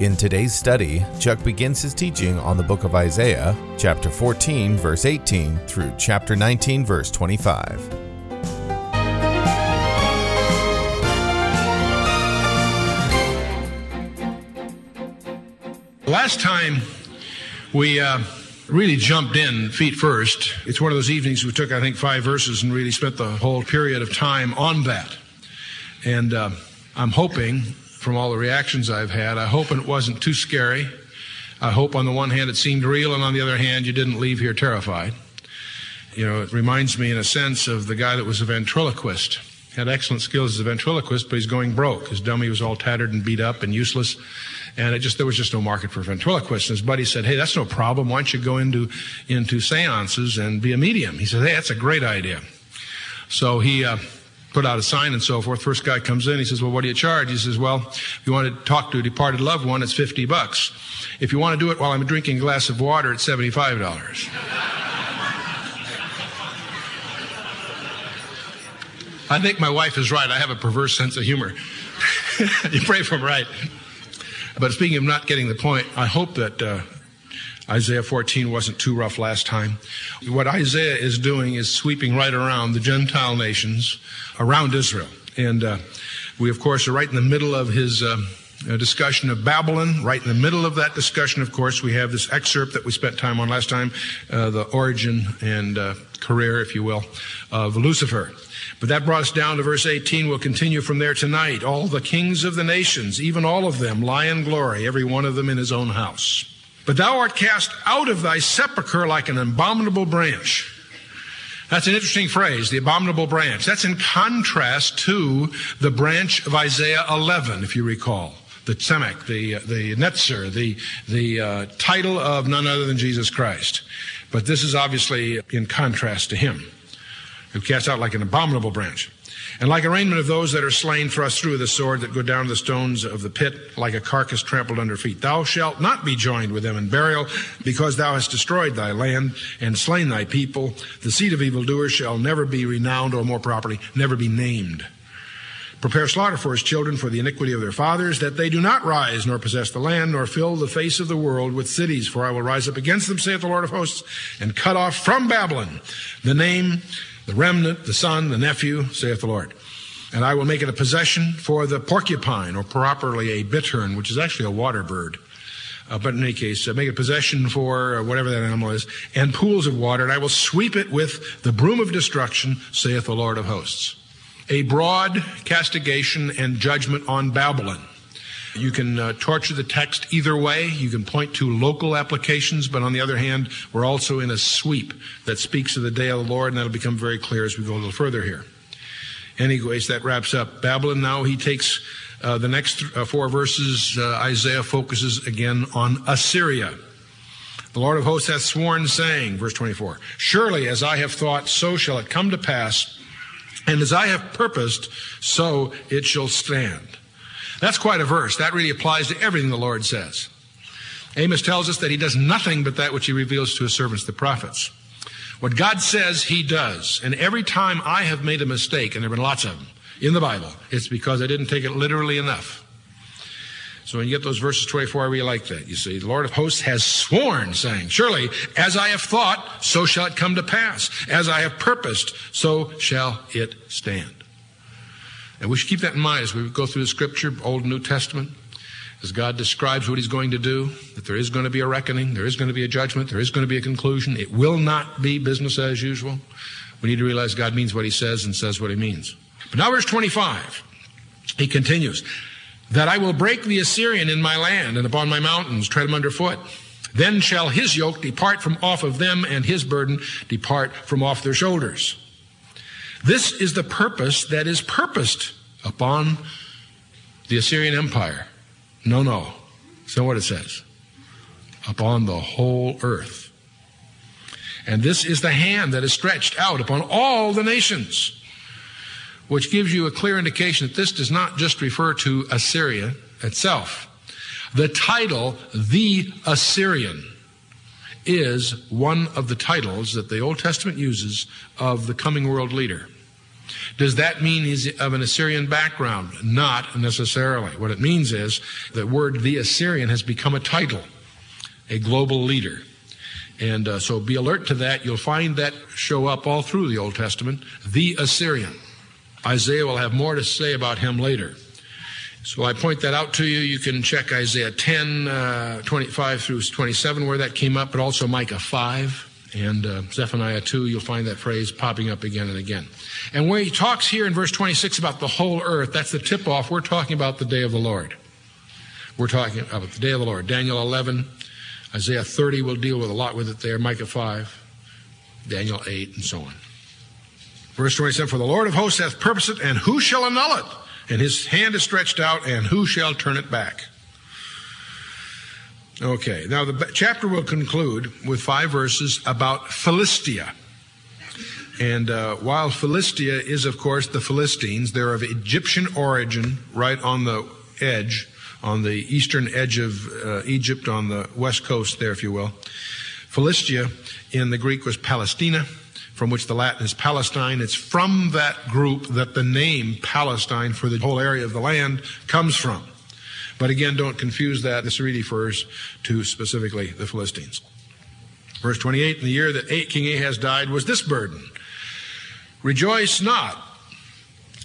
In today's study, Chuck begins his teaching on the book of Isaiah, chapter 14, verse 18, through chapter 19, verse 25. Last time we uh, really jumped in feet first. It's one of those evenings we took, I think, five verses and really spent the whole period of time on that. And uh, I'm hoping, from all the reactions I've had, I hope it wasn't too scary. I hope, on the one hand, it seemed real, and on the other hand, you didn't leave here terrified. You know, it reminds me, in a sense, of the guy that was a ventriloquist. Had excellent skills as a ventriloquist, but he's going broke. His dummy was all tattered and beat up and useless and it just there was just no market for ventriloquists. And his buddy said, "Hey, that's no problem. Why don't you go into into seances and be a medium?" He said, "Hey, that's a great idea." So he. Uh, put out a sign and so forth. First guy comes in, he says, Well, what do you charge? He says, Well, if you want to talk to a departed loved one, it's 50 bucks. If you want to do it while I'm drinking a glass of water, it's $75. I think my wife is right. I have a perverse sense of humor. you pray for him right. But speaking of not getting the point, I hope that uh, Isaiah 14 wasn't too rough last time. What Isaiah is doing is sweeping right around the Gentile nations around Israel. And uh, we, of course, are right in the middle of his. Uh, discussion of Babylon. Right in the middle of that discussion, of course, we have this excerpt that we spent time on last time, uh, the origin and uh, career, if you will, of Lucifer. But that brought us down to verse 18. We'll continue from there tonight. All the kings of the nations, even all of them, lie in glory, every one of them in his own house. But thou art cast out of thy sepulchre like an abominable branch. That's an interesting phrase, the abominable branch. That's in contrast to the branch of Isaiah 11, if you recall. The Tzemach, the, the Netzer, the, the uh, title of none other than Jesus Christ. But this is obviously in contrast to him who cast out like an abominable branch. And like arraignment of those that are slain thrust through the sword that go down to the stones of the pit, like a carcass trampled under feet. Thou shalt not be joined with them in burial, because thou hast destroyed thy land and slain thy people. The seed of evildoers shall never be renowned, or more properly, never be named. Prepare slaughter for his children for the iniquity of their fathers, that they do not rise nor possess the land, nor fill the face of the world with cities. For I will rise up against them, saith the Lord of hosts, and cut off from Babylon the name the remnant, the son, the nephew, saith the Lord. And I will make it a possession for the porcupine, or properly a bittern, which is actually a water bird. Uh, but in any case, uh, make a possession for uh, whatever that animal is, and pools of water, and I will sweep it with the broom of destruction, saith the Lord of hosts. A broad castigation and judgment on Babylon. You can uh, torture the text either way. You can point to local applications, but on the other hand, we're also in a sweep that speaks of the day of the Lord, and that'll become very clear as we go a little further here. Anyways, that wraps up Babylon. Now he takes uh, the next th- uh, four verses. Uh, Isaiah focuses again on Assyria. The Lord of hosts hath sworn, saying, verse 24, Surely as I have thought, so shall it come to pass, and as I have purposed, so it shall stand. That's quite a verse. That really applies to everything the Lord says. Amos tells us that he does nothing but that which he reveals to his servants, the prophets. What God says, he does. And every time I have made a mistake, and there have been lots of them in the Bible, it's because I didn't take it literally enough. So when you get those verses 24, I really like that. You see, the Lord of hosts has sworn, saying, Surely, as I have thought, so shall it come to pass. As I have purposed, so shall it stand. And we should keep that in mind as we go through the scripture, Old and New Testament, as God describes what he's going to do, that there is going to be a reckoning, there is going to be a judgment, there is going to be a conclusion. It will not be business as usual. We need to realize God means what he says and says what he means. But now verse 25, he continues, that I will break the Assyrian in my land and upon my mountains, tread him underfoot. Then shall his yoke depart from off of them and his burden depart from off their shoulders. This is the purpose that is purposed upon the Assyrian Empire. No, no. So what it says. upon the whole earth. And this is the hand that is stretched out upon all the nations, which gives you a clear indication that this does not just refer to Assyria itself. The title, the Assyrian, is one of the titles that the Old Testament uses of the coming world leader. Does that mean he's of an Assyrian background? Not necessarily. What it means is the word the Assyrian has become a title, a global leader. And uh, so be alert to that. You'll find that show up all through the Old Testament. The Assyrian. Isaiah will have more to say about him later. So I point that out to you. You can check Isaiah 10, uh, 25 through 27, where that came up, but also Micah 5 and uh, Zephaniah 2. You'll find that phrase popping up again and again. And where he talks here in verse 26 about the whole earth, that's the tip off. We're talking about the day of the Lord. We're talking about the day of the Lord. Daniel 11, Isaiah 30 we'll deal with a lot with it there, Micah 5, Daniel 8, and so on. Verse 27 For the Lord of hosts hath purposed it, and who shall annul it? And his hand is stretched out, and who shall turn it back? Okay, now the chapter will conclude with five verses about Philistia. And uh, while Philistia is, of course, the Philistines, they're of Egyptian origin, right on the edge, on the eastern edge of uh, Egypt, on the west coast there, if you will. Philistia in the Greek was Palestina from which the Latin is Palestine. It's from that group that the name Palestine for the whole area of the land comes from. But again, don't confuse that. This really refers to specifically the Philistines. Verse 28 In the year that King Ahaz died was this burden Rejoice not,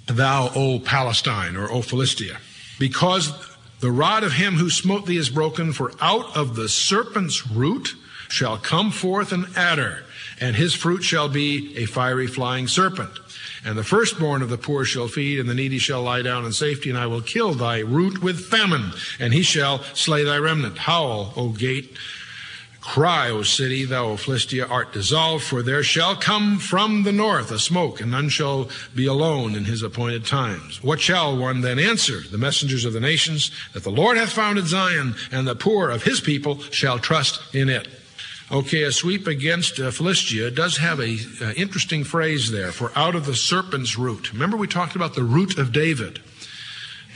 thou, O Palestine, or O Philistia, because the rod of him who smote thee is broken, for out of the serpent's root shall come forth an adder and his fruit shall be a fiery flying serpent. And the firstborn of the poor shall feed, and the needy shall lie down in safety, and I will kill thy root with famine, and he shall slay thy remnant. Howl, O gate. Cry, O city, thou, O Philistia, art dissolved, for there shall come from the north a smoke, and none shall be alone in his appointed times. What shall one then answer? The messengers of the nations, that the Lord hath founded Zion, and the poor of his people shall trust in it. Okay, a sweep against uh, Philistia does have a uh, interesting phrase there for out of the serpent's root. Remember we talked about the root of David.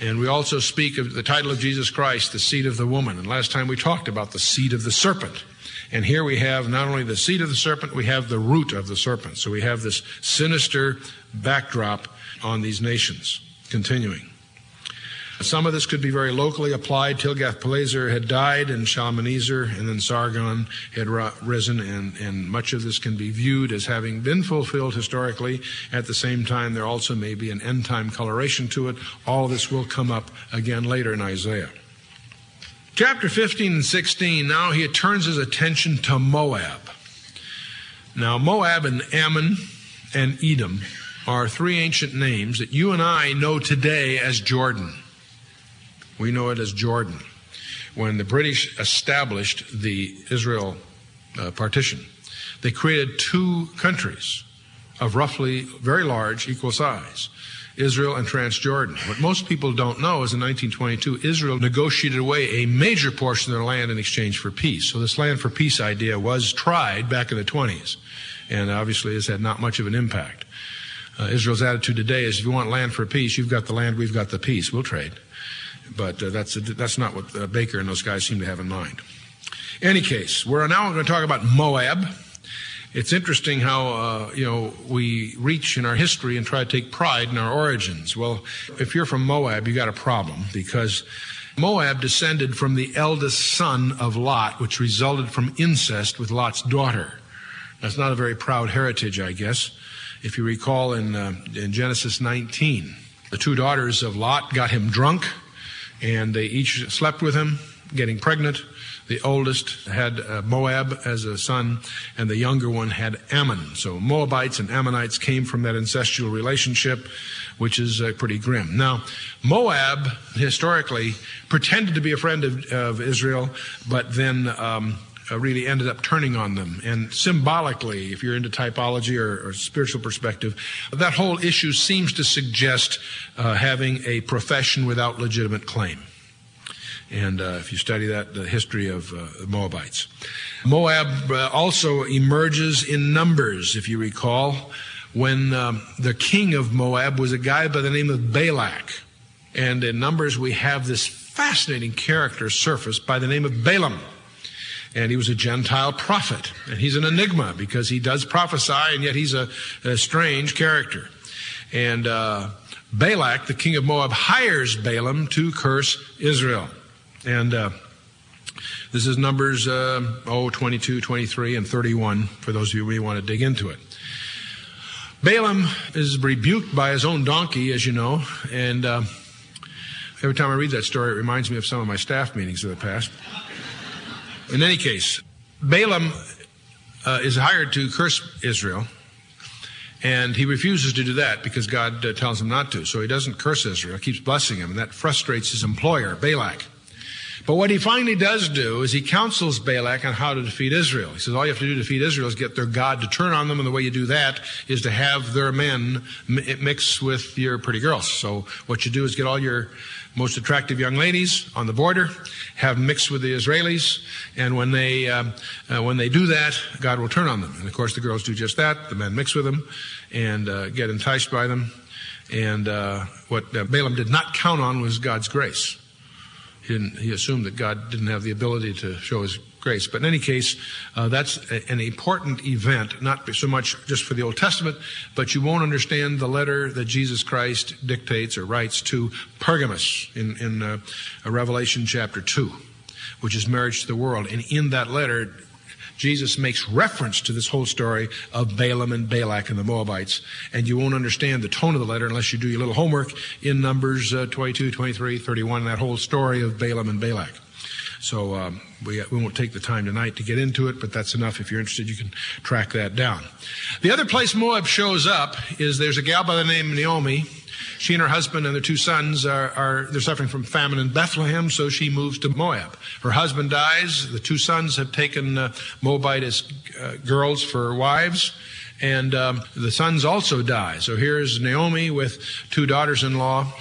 And we also speak of the title of Jesus Christ, the seed of the woman. And last time we talked about the seed of the serpent. And here we have not only the seed of the serpent, we have the root of the serpent. So we have this sinister backdrop on these nations. Continuing. Some of this could be very locally applied. Tiglath-Pileser had died, and Shalmaneser, and then Sargon had risen, and, and much of this can be viewed as having been fulfilled historically. At the same time, there also may be an end time coloration to it. All this will come up again later in Isaiah. Chapter 15 and 16, now he turns his attention to Moab. Now, Moab and Ammon and Edom are three ancient names that you and I know today as Jordan. We know it as Jordan. When the British established the Israel uh, partition, they created two countries of roughly very large, equal size. Israel and Transjordan. What most people don't know is in 1922, Israel negotiated away a major portion of their land in exchange for peace. So this land for peace idea was tried back in the 20s, and obviously has had not much of an impact. Uh, Israel's attitude today is if you want land for peace, you've got the land, we've got the peace, we'll trade. But uh, that's, that's not what uh, Baker and those guys seem to have in mind. Any case, we're now going to talk about Moab. It's interesting how, uh, you know, we reach in our history and try to take pride in our origins. Well, if you're from Moab, you got a problem because Moab descended from the eldest son of Lot, which resulted from incest with Lot's daughter. That's not a very proud heritage, I guess. If you recall in, uh, in Genesis 19, the two daughters of Lot got him drunk and they each slept with him, getting pregnant. The oldest had uh, Moab as a son, and the younger one had Ammon. So Moabites and Ammonites came from that incestual relationship, which is uh, pretty grim. Now, Moab historically pretended to be a friend of, of Israel, but then um, uh, really ended up turning on them. And symbolically, if you're into typology or, or spiritual perspective, that whole issue seems to suggest uh, having a profession without legitimate claim. And uh, if you study that, the history of uh, Moabites. Moab uh, also emerges in Numbers, if you recall, when um, the king of Moab was a guy by the name of Balak. And in Numbers, we have this fascinating character surface by the name of Balaam. And he was a Gentile prophet. And he's an enigma because he does prophesy, and yet he's a, a strange character. And uh, Balak, the king of Moab, hires Balaam to curse Israel. And uh, this is Numbers uh, oh, 22, 23, and 31 for those of you who want to dig into it. Balaam is rebuked by his own donkey, as you know, and uh, every time I read that story, it reminds me of some of my staff meetings of the past. In any case, Balaam uh, is hired to curse Israel, and he refuses to do that because God uh, tells him not to. So he doesn't curse Israel, keeps blessing him, and that frustrates his employer, Balak. But what he finally does do is he counsels Balak on how to defeat Israel. He says, all you have to do to defeat Israel is get their God to turn on them, and the way you do that is to have their men mix with your pretty girls. So what you do is get all your most attractive young ladies on the border, have mixed with the Israelis, and when they uh, uh, when they do that, God will turn on them. And of course, the girls do just that. The men mix with them and uh, get enticed by them. And uh, what uh, Balaam did not count on was God's grace. He, he assumed that God didn't have the ability to show his grace. But in any case, uh, that's a, an important event, not so much just for the Old Testament, but you won't understand the letter that Jesus Christ dictates or writes to Pergamos in, in uh, Revelation chapter 2, which is marriage to the world. And in that letter, Jesus makes reference to this whole story of Balaam and Balak and the Moabites. And you won't understand the tone of the letter unless you do your little homework in Numbers uh, 22, 23, 31, that whole story of Balaam and Balak. So um, we, we won't take the time tonight to get into it, but that's enough. If you're interested, you can track that down. The other place Moab shows up is there's a gal by the name of Naomi she and her husband and their two sons are, are they're suffering from famine in Bethlehem, so she moves to Moab. Her husband dies. The two sons have taken uh, Moabite uh, girls for wives. And um, the sons also die. So here's Naomi with two daughters in law.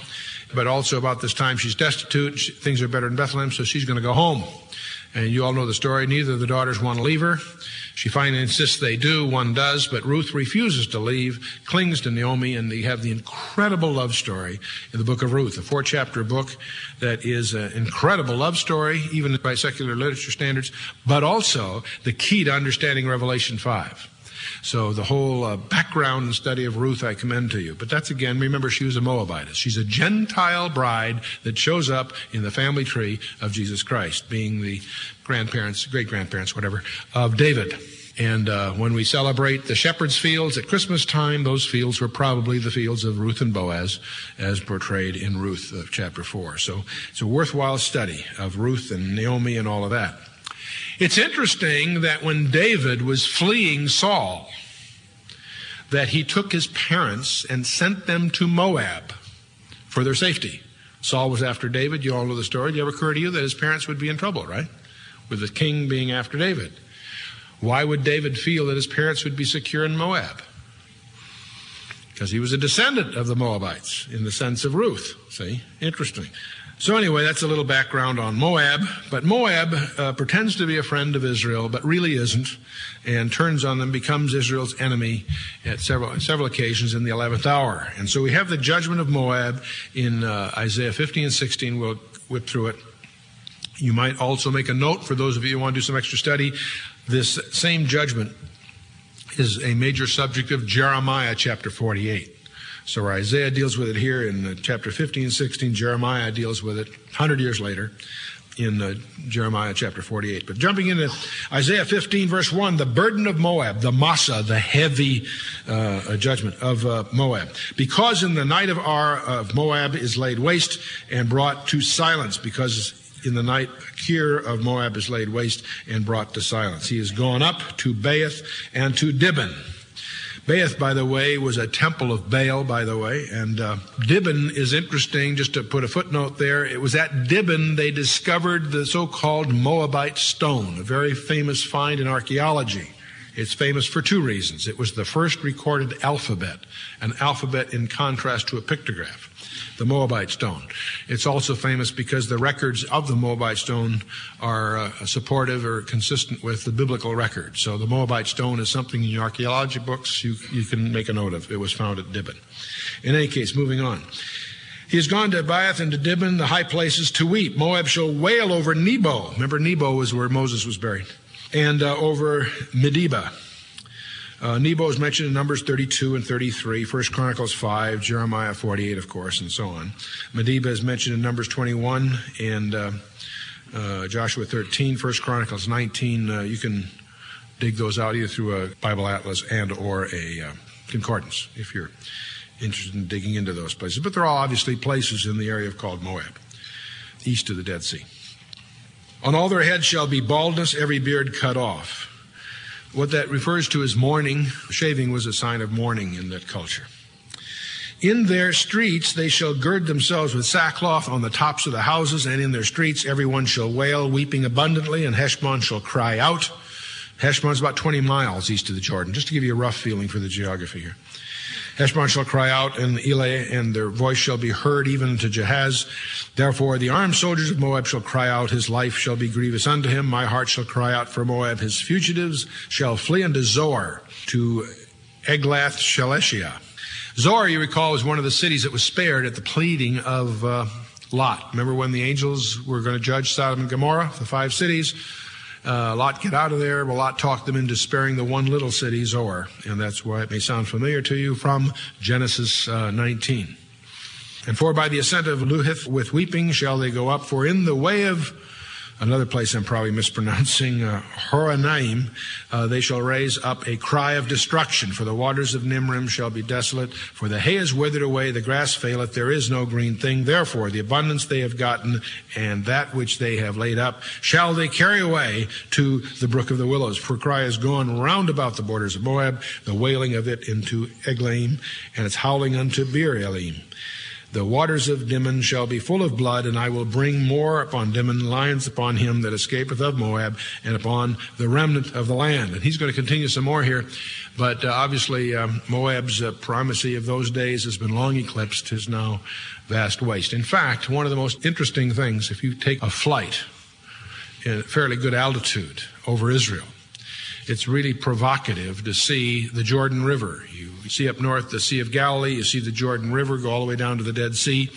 But also about this time, she's destitute. She, things are better in Bethlehem, so she's going to go home. And you all know the story. Neither of the daughters want to leave her. She finally insists they do, one does, but Ruth refuses to leave, clings to Naomi, and you have the incredible love story in the book of Ruth, a four chapter book that is an incredible love story, even by secular literature standards, but also the key to understanding Revelation 5. So the whole uh, background and study of Ruth I commend to you. But that's again, remember she was a Moabitess. She's a Gentile bride that shows up in the family tree of Jesus Christ, being the grandparents, great grandparents, whatever, of David. And uh, when we celebrate the shepherd's fields at Christmas time, those fields were probably the fields of Ruth and Boaz, as portrayed in Ruth uh, chapter 4. So it's a worthwhile study of Ruth and Naomi and all of that. It's interesting that when David was fleeing Saul, that he took his parents and sent them to Moab for their safety. Saul was after David. You all know the story. Did it ever occur to you that his parents would be in trouble, right? With the king being after David. Why would David feel that his parents would be secure in Moab? Because he was a descendant of the Moabites in the sense of Ruth. See? Interesting. So, anyway, that's a little background on Moab. But Moab uh, pretends to be a friend of Israel, but really isn't, and turns on them, becomes Israel's enemy at several, several occasions in the 11th hour. And so we have the judgment of Moab in uh, Isaiah 15 and 16. We'll whip through it. You might also make a note for those of you who want to do some extra study. This same judgment is a major subject of Jeremiah chapter 48. So Isaiah deals with it here in uh, chapter 15, 16. Jeremiah deals with it 100 years later in uh, Jeremiah chapter 48. But jumping into Isaiah 15, verse 1, the burden of Moab, the Massa, the heavy uh, judgment of uh, Moab. Because in the night of Ar of Moab is laid waste and brought to silence, because in the night Kir of Moab is laid waste and brought to silence. He has gone up to Baalath and to Dibon. Baalath, by the way, was a temple of Baal, by the way, and uh, Dibon is interesting. Just to put a footnote there, it was at Dibon they discovered the so-called Moabite stone, a very famous find in archaeology. It's famous for two reasons. It was the first recorded alphabet, an alphabet in contrast to a pictograph. The Moabite stone. It's also famous because the records of the Moabite stone are uh, supportive or consistent with the biblical record. So the Moabite stone is something in your archaeology books you, you can make a note of. It was found at Dibon. In any case, moving on. He has gone to Bath and to Dibon, the high places, to weep. Moab shall wail over Nebo. Remember, Nebo was where Moses was buried. And uh, over Medeba. Uh, Nebo is mentioned in Numbers 32 and 33, 1 Chronicles 5, Jeremiah 48, of course, and so on. Medeba is mentioned in Numbers 21 and uh, uh, Joshua 13, 1 Chronicles 19. Uh, you can dig those out either through a Bible atlas and or a uh, concordance if you're interested in digging into those places. But they're all obviously places in the area called Moab, east of the Dead Sea. On all their heads shall be baldness, every beard cut off. What that refers to is mourning, shaving was a sign of mourning in that culture. In their streets they shall gird themselves with sackcloth on the tops of the houses, and in their streets everyone shall wail, weeping abundantly, and Heshbon shall cry out. Heshbon is about 20 miles east of the Jordan, just to give you a rough feeling for the geography here. Heshbon shall cry out, and Elah, and their voice shall be heard even to Jahaz. Therefore, the armed soldiers of Moab shall cry out, his life shall be grievous unto him. My heart shall cry out for Moab. His fugitives shall flee unto Zoar, to Eglath Shalishah. Zoar, you recall, was one of the cities that was spared at the pleading of uh, Lot. Remember when the angels were going to judge Sodom and Gomorrah, the five cities? Uh, Lot, get out of there. Well, Lot talked them into sparing the one little city, Zoar. And that's why it may sound familiar to you from Genesis uh, 19. And for by the ascent of Luhith with weeping shall they go up, for in the way of another place I'm probably mispronouncing, uh, Horonaim, uh, they shall raise up a cry of destruction, for the waters of Nimrim shall be desolate, for the hay is withered away, the grass faileth, there is no green thing. Therefore, the abundance they have gotten, and that which they have laid up, shall they carry away to the brook of the willows. For cry is gone round about the borders of Moab, the wailing of it into Eglaim, and its howling unto Beer Elim. The waters of Dimon shall be full of blood, and I will bring more upon Dimon, lions upon him that escapeth of Moab, and upon the remnant of the land. And he's going to continue some more here, but uh, obviously um, Moab's uh, primacy of those days has been long eclipsed, is now vast waste. In fact, one of the most interesting things, if you take a flight in fairly good altitude over Israel, it's really provocative to see the Jordan River. You see up north the Sea of Galilee, you see the Jordan River go all the way down to the Dead Sea.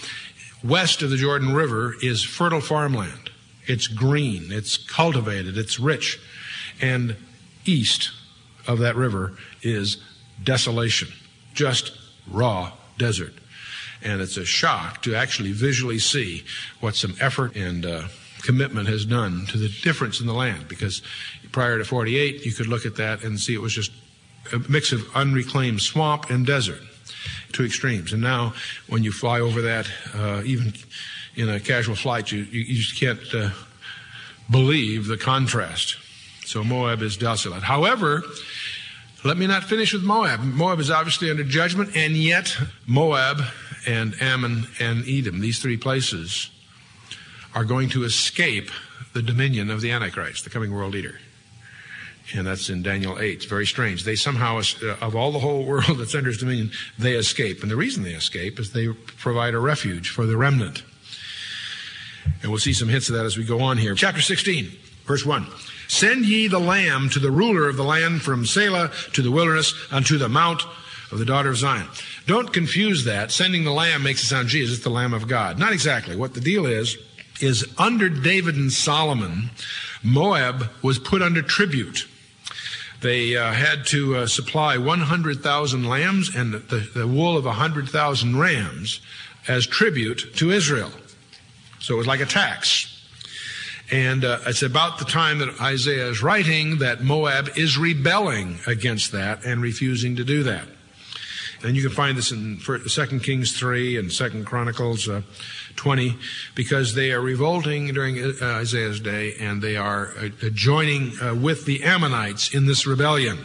West of the Jordan River is fertile farmland. It's green, it's cultivated, it's rich. And east of that river is desolation, just raw desert. And it's a shock to actually visually see what some effort and uh, commitment has done to the difference in the land because prior to 48, you could look at that and see it was just a mix of unreclaimed swamp and desert, two extremes. And now, when you fly over that, uh, even in a casual flight, you, you, you just can't uh, believe the contrast. So Moab is desolate. However, let me not finish with Moab. Moab is obviously under judgment, and yet Moab and Ammon and Edom, these three places, are going to escape the dominion of the Antichrist, the coming world leader and that's in Daniel 8. It's very strange. They somehow, uh, of all the whole world that's under his dominion, they escape. And the reason they escape is they provide a refuge for the remnant. And we'll see some hints of that as we go on here. Chapter 16, verse 1. Send ye the lamb to the ruler of the land from Selah to the wilderness unto the mount of the daughter of Zion. Don't confuse that. Sending the lamb makes it sound, Jesus, the lamb of God. Not exactly. What the deal is, is under David and Solomon, Moab was put under tribute. They uh, had to uh, supply 100,000 lambs and the, the wool of 100,000 rams as tribute to Israel. So it was like a tax. And uh, it's about the time that Isaiah is writing that Moab is rebelling against that and refusing to do that. And you can find this in Second Kings 3 and Second Chronicles uh, 20, because they are revolting during uh, Isaiah's day and they are uh, joining uh, with the Ammonites in this rebellion.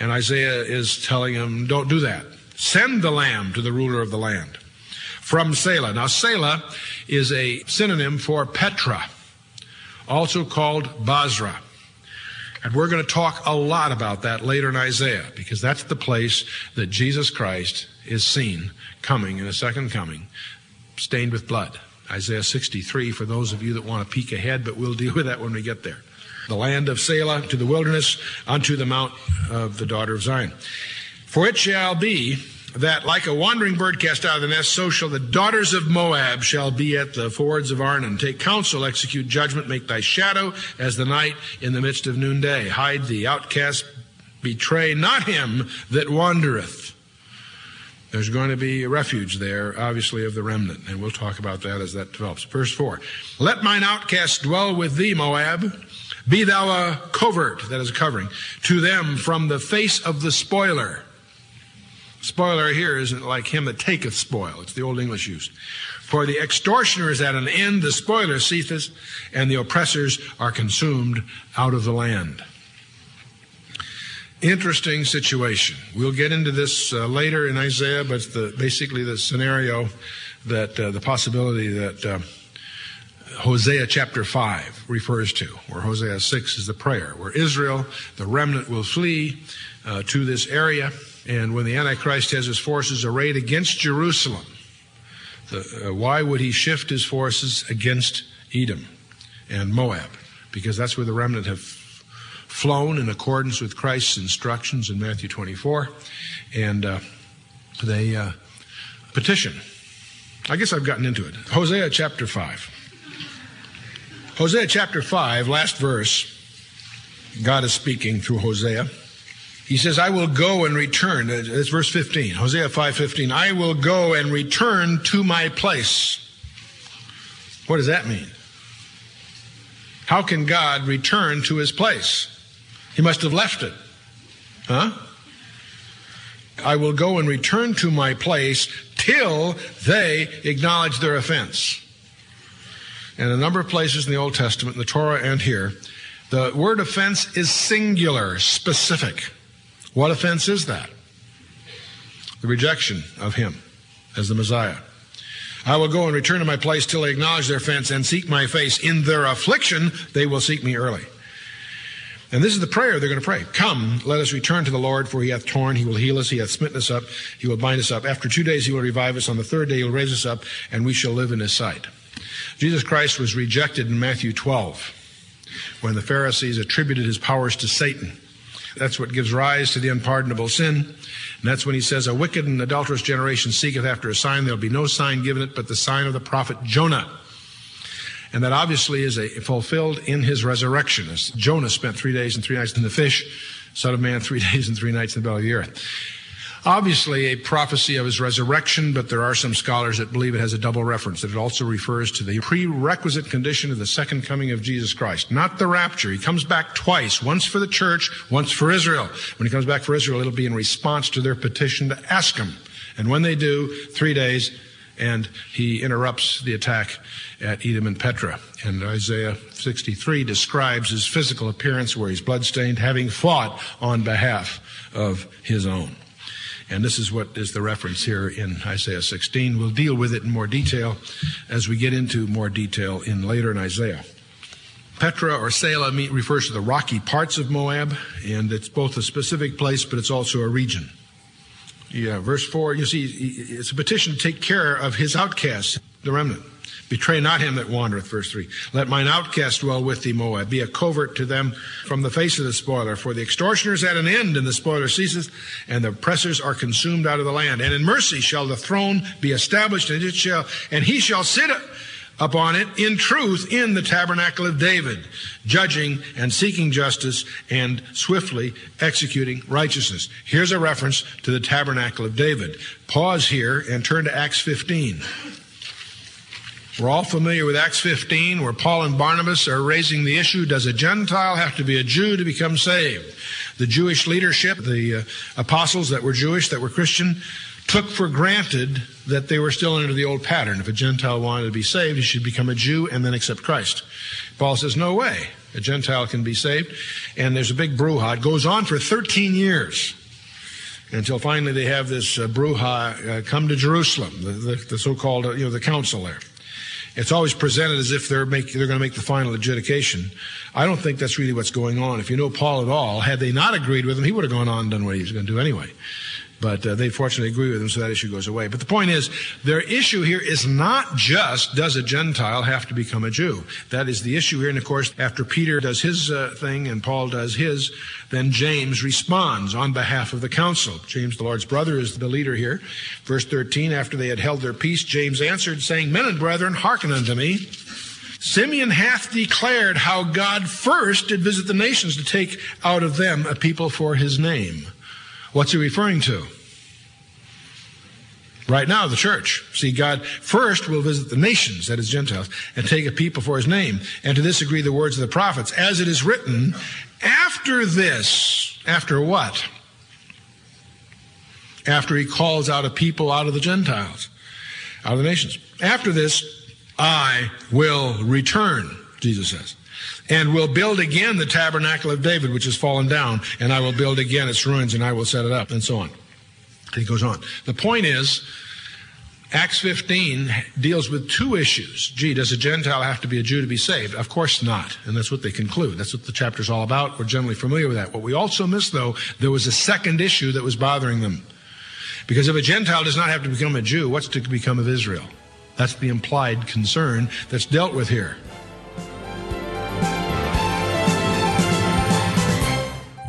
And Isaiah is telling them, don't do that. Send the lamb to the ruler of the land from Selah. Now, Selah is a synonym for Petra, also called Bozrah. And we're going to talk a lot about that later in Isaiah because that's the place that Jesus Christ is seen coming in a second coming, stained with blood. Isaiah 63 for those of you that want to peek ahead, but we'll deal with that when we get there. The land of Selah to the wilderness unto the mount of the daughter of Zion. For it shall be that like a wandering bird cast out of the nest, so shall the daughters of Moab shall be at the fords of Arnon. Take counsel, execute judgment, make thy shadow as the night in the midst of noonday. Hide the outcast, betray not him that wandereth. There's going to be a refuge there, obviously, of the remnant, and we'll talk about that as that develops. Verse 4 Let mine outcast dwell with thee, Moab. Be thou a covert, that is a covering, to them from the face of the spoiler. Spoiler here isn't like him that taketh spoil. It's the Old English use. For the extortioner is at an end, the spoiler ceaseth, and the oppressors are consumed out of the land. Interesting situation. We'll get into this uh, later in Isaiah, but the, basically the scenario that uh, the possibility that uh, Hosea chapter 5 refers to, where Hosea 6 is the prayer, where Israel, the remnant, will flee uh, to this area and when the Antichrist has his forces arrayed against Jerusalem, the, uh, why would he shift his forces against Edom and Moab? Because that's where the remnant have flown in accordance with Christ's instructions in Matthew 24. And uh, they uh, petition. I guess I've gotten into it. Hosea chapter 5. Hosea chapter 5, last verse, God is speaking through Hosea. He says, I will go and return. That's verse 15. Hosea 5:15. I will go and return to my place. What does that mean? How can God return to his place? He must have left it. Huh? I will go and return to my place till they acknowledge their offense. And a number of places in the Old Testament, in the Torah and here, the word offense is singular, specific. What offense is that? The rejection of him as the Messiah. I will go and return to my place till they acknowledge their offense and seek my face. In their affliction, they will seek me early. And this is the prayer they're going to pray. Come, let us return to the Lord, for he hath torn, he will heal us, he hath smitten us up, he will bind us up. After two days he will revive us, on the third day he will raise us up, and we shall live in his sight. Jesus Christ was rejected in Matthew 12 when the Pharisees attributed his powers to Satan. That's what gives rise to the unpardonable sin. And that's when he says, A wicked and adulterous generation seeketh after a sign. There'll be no sign given it but the sign of the prophet Jonah. And that obviously is a, fulfilled in his resurrection. As Jonah spent three days and three nights in the fish, Son of Man, three days and three nights in the belly of the earth obviously a prophecy of his resurrection, but there are some scholars that believe it has a double reference, that it also refers to the prerequisite condition of the second coming of Jesus Christ, not the rapture. He comes back twice, once for the church, once for Israel. When he comes back for Israel, it'll be in response to their petition to ask him. And when they do, three days, and he interrupts the attack at Edom and Petra. And Isaiah 63 describes his physical appearance where he's bloodstained, having fought on behalf of his own. And this is what is the reference here in Isaiah 16. We'll deal with it in more detail as we get into more detail in later in Isaiah. Petra or Selah refers to the rocky parts of Moab, and it's both a specific place, but it's also a region. Yeah, verse 4, you see, it's a petition to take care of his outcasts, the remnant. Betray not him that wandereth, verse 3. Let mine outcast dwell with thee, Moab. Be a covert to them from the face of the spoiler. For the extortioner is at an end, and the spoiler ceaseth, and the oppressors are consumed out of the land. And in mercy shall the throne be established, and it shall, and he shall sit upon it in truth in the tabernacle of David, judging and seeking justice and swiftly executing righteousness. Here's a reference to the tabernacle of David. Pause here and turn to Acts 15. We're all familiar with Acts 15, where Paul and Barnabas are raising the issue Does a Gentile have to be a Jew to become saved? The Jewish leadership, the uh, apostles that were Jewish, that were Christian, took for granted that they were still under the old pattern. If a Gentile wanted to be saved, he should become a Jew and then accept Christ. Paul says, No way. A Gentile can be saved. And there's a big brouhaha. It goes on for 13 years until finally they have this uh, brouhaha uh, come to Jerusalem, the, the, the so called, uh, you know, the council there. It's always presented as if they're, make, they're going to make the final adjudication. I don't think that's really what's going on. If you know Paul at all, had they not agreed with him, he would have gone on and done what he was going to do anyway. But uh, they fortunately agree with him, so that issue goes away. But the point is, their issue here is not just does a Gentile have to become a Jew? That is the issue here. And of course, after Peter does his uh, thing and Paul does his, then James responds on behalf of the council. James, the Lord's brother, is the leader here. Verse 13, after they had held their peace, James answered, saying, Men and brethren, hearken unto me. Simeon hath declared how God first did visit the nations to take out of them a people for his name. What's he referring to? Right now, the church. See, God first will visit the nations, that is Gentiles, and take a people for his name. And to this agree the words of the prophets. As it is written, after this, after what? After he calls out a people out of the Gentiles, out of the nations. After this, I will return, Jesus says and will build again the tabernacle of David, which has fallen down, and I will build again its ruins, and I will set it up, and so on. And he goes on. The point is, Acts 15 deals with two issues. Gee, does a Gentile have to be a Jew to be saved? Of course not. And that's what they conclude. That's what the chapter's all about. We're generally familiar with that. What we also miss, though, there was a second issue that was bothering them. Because if a Gentile does not have to become a Jew, what's to become of Israel? That's the implied concern that's dealt with here.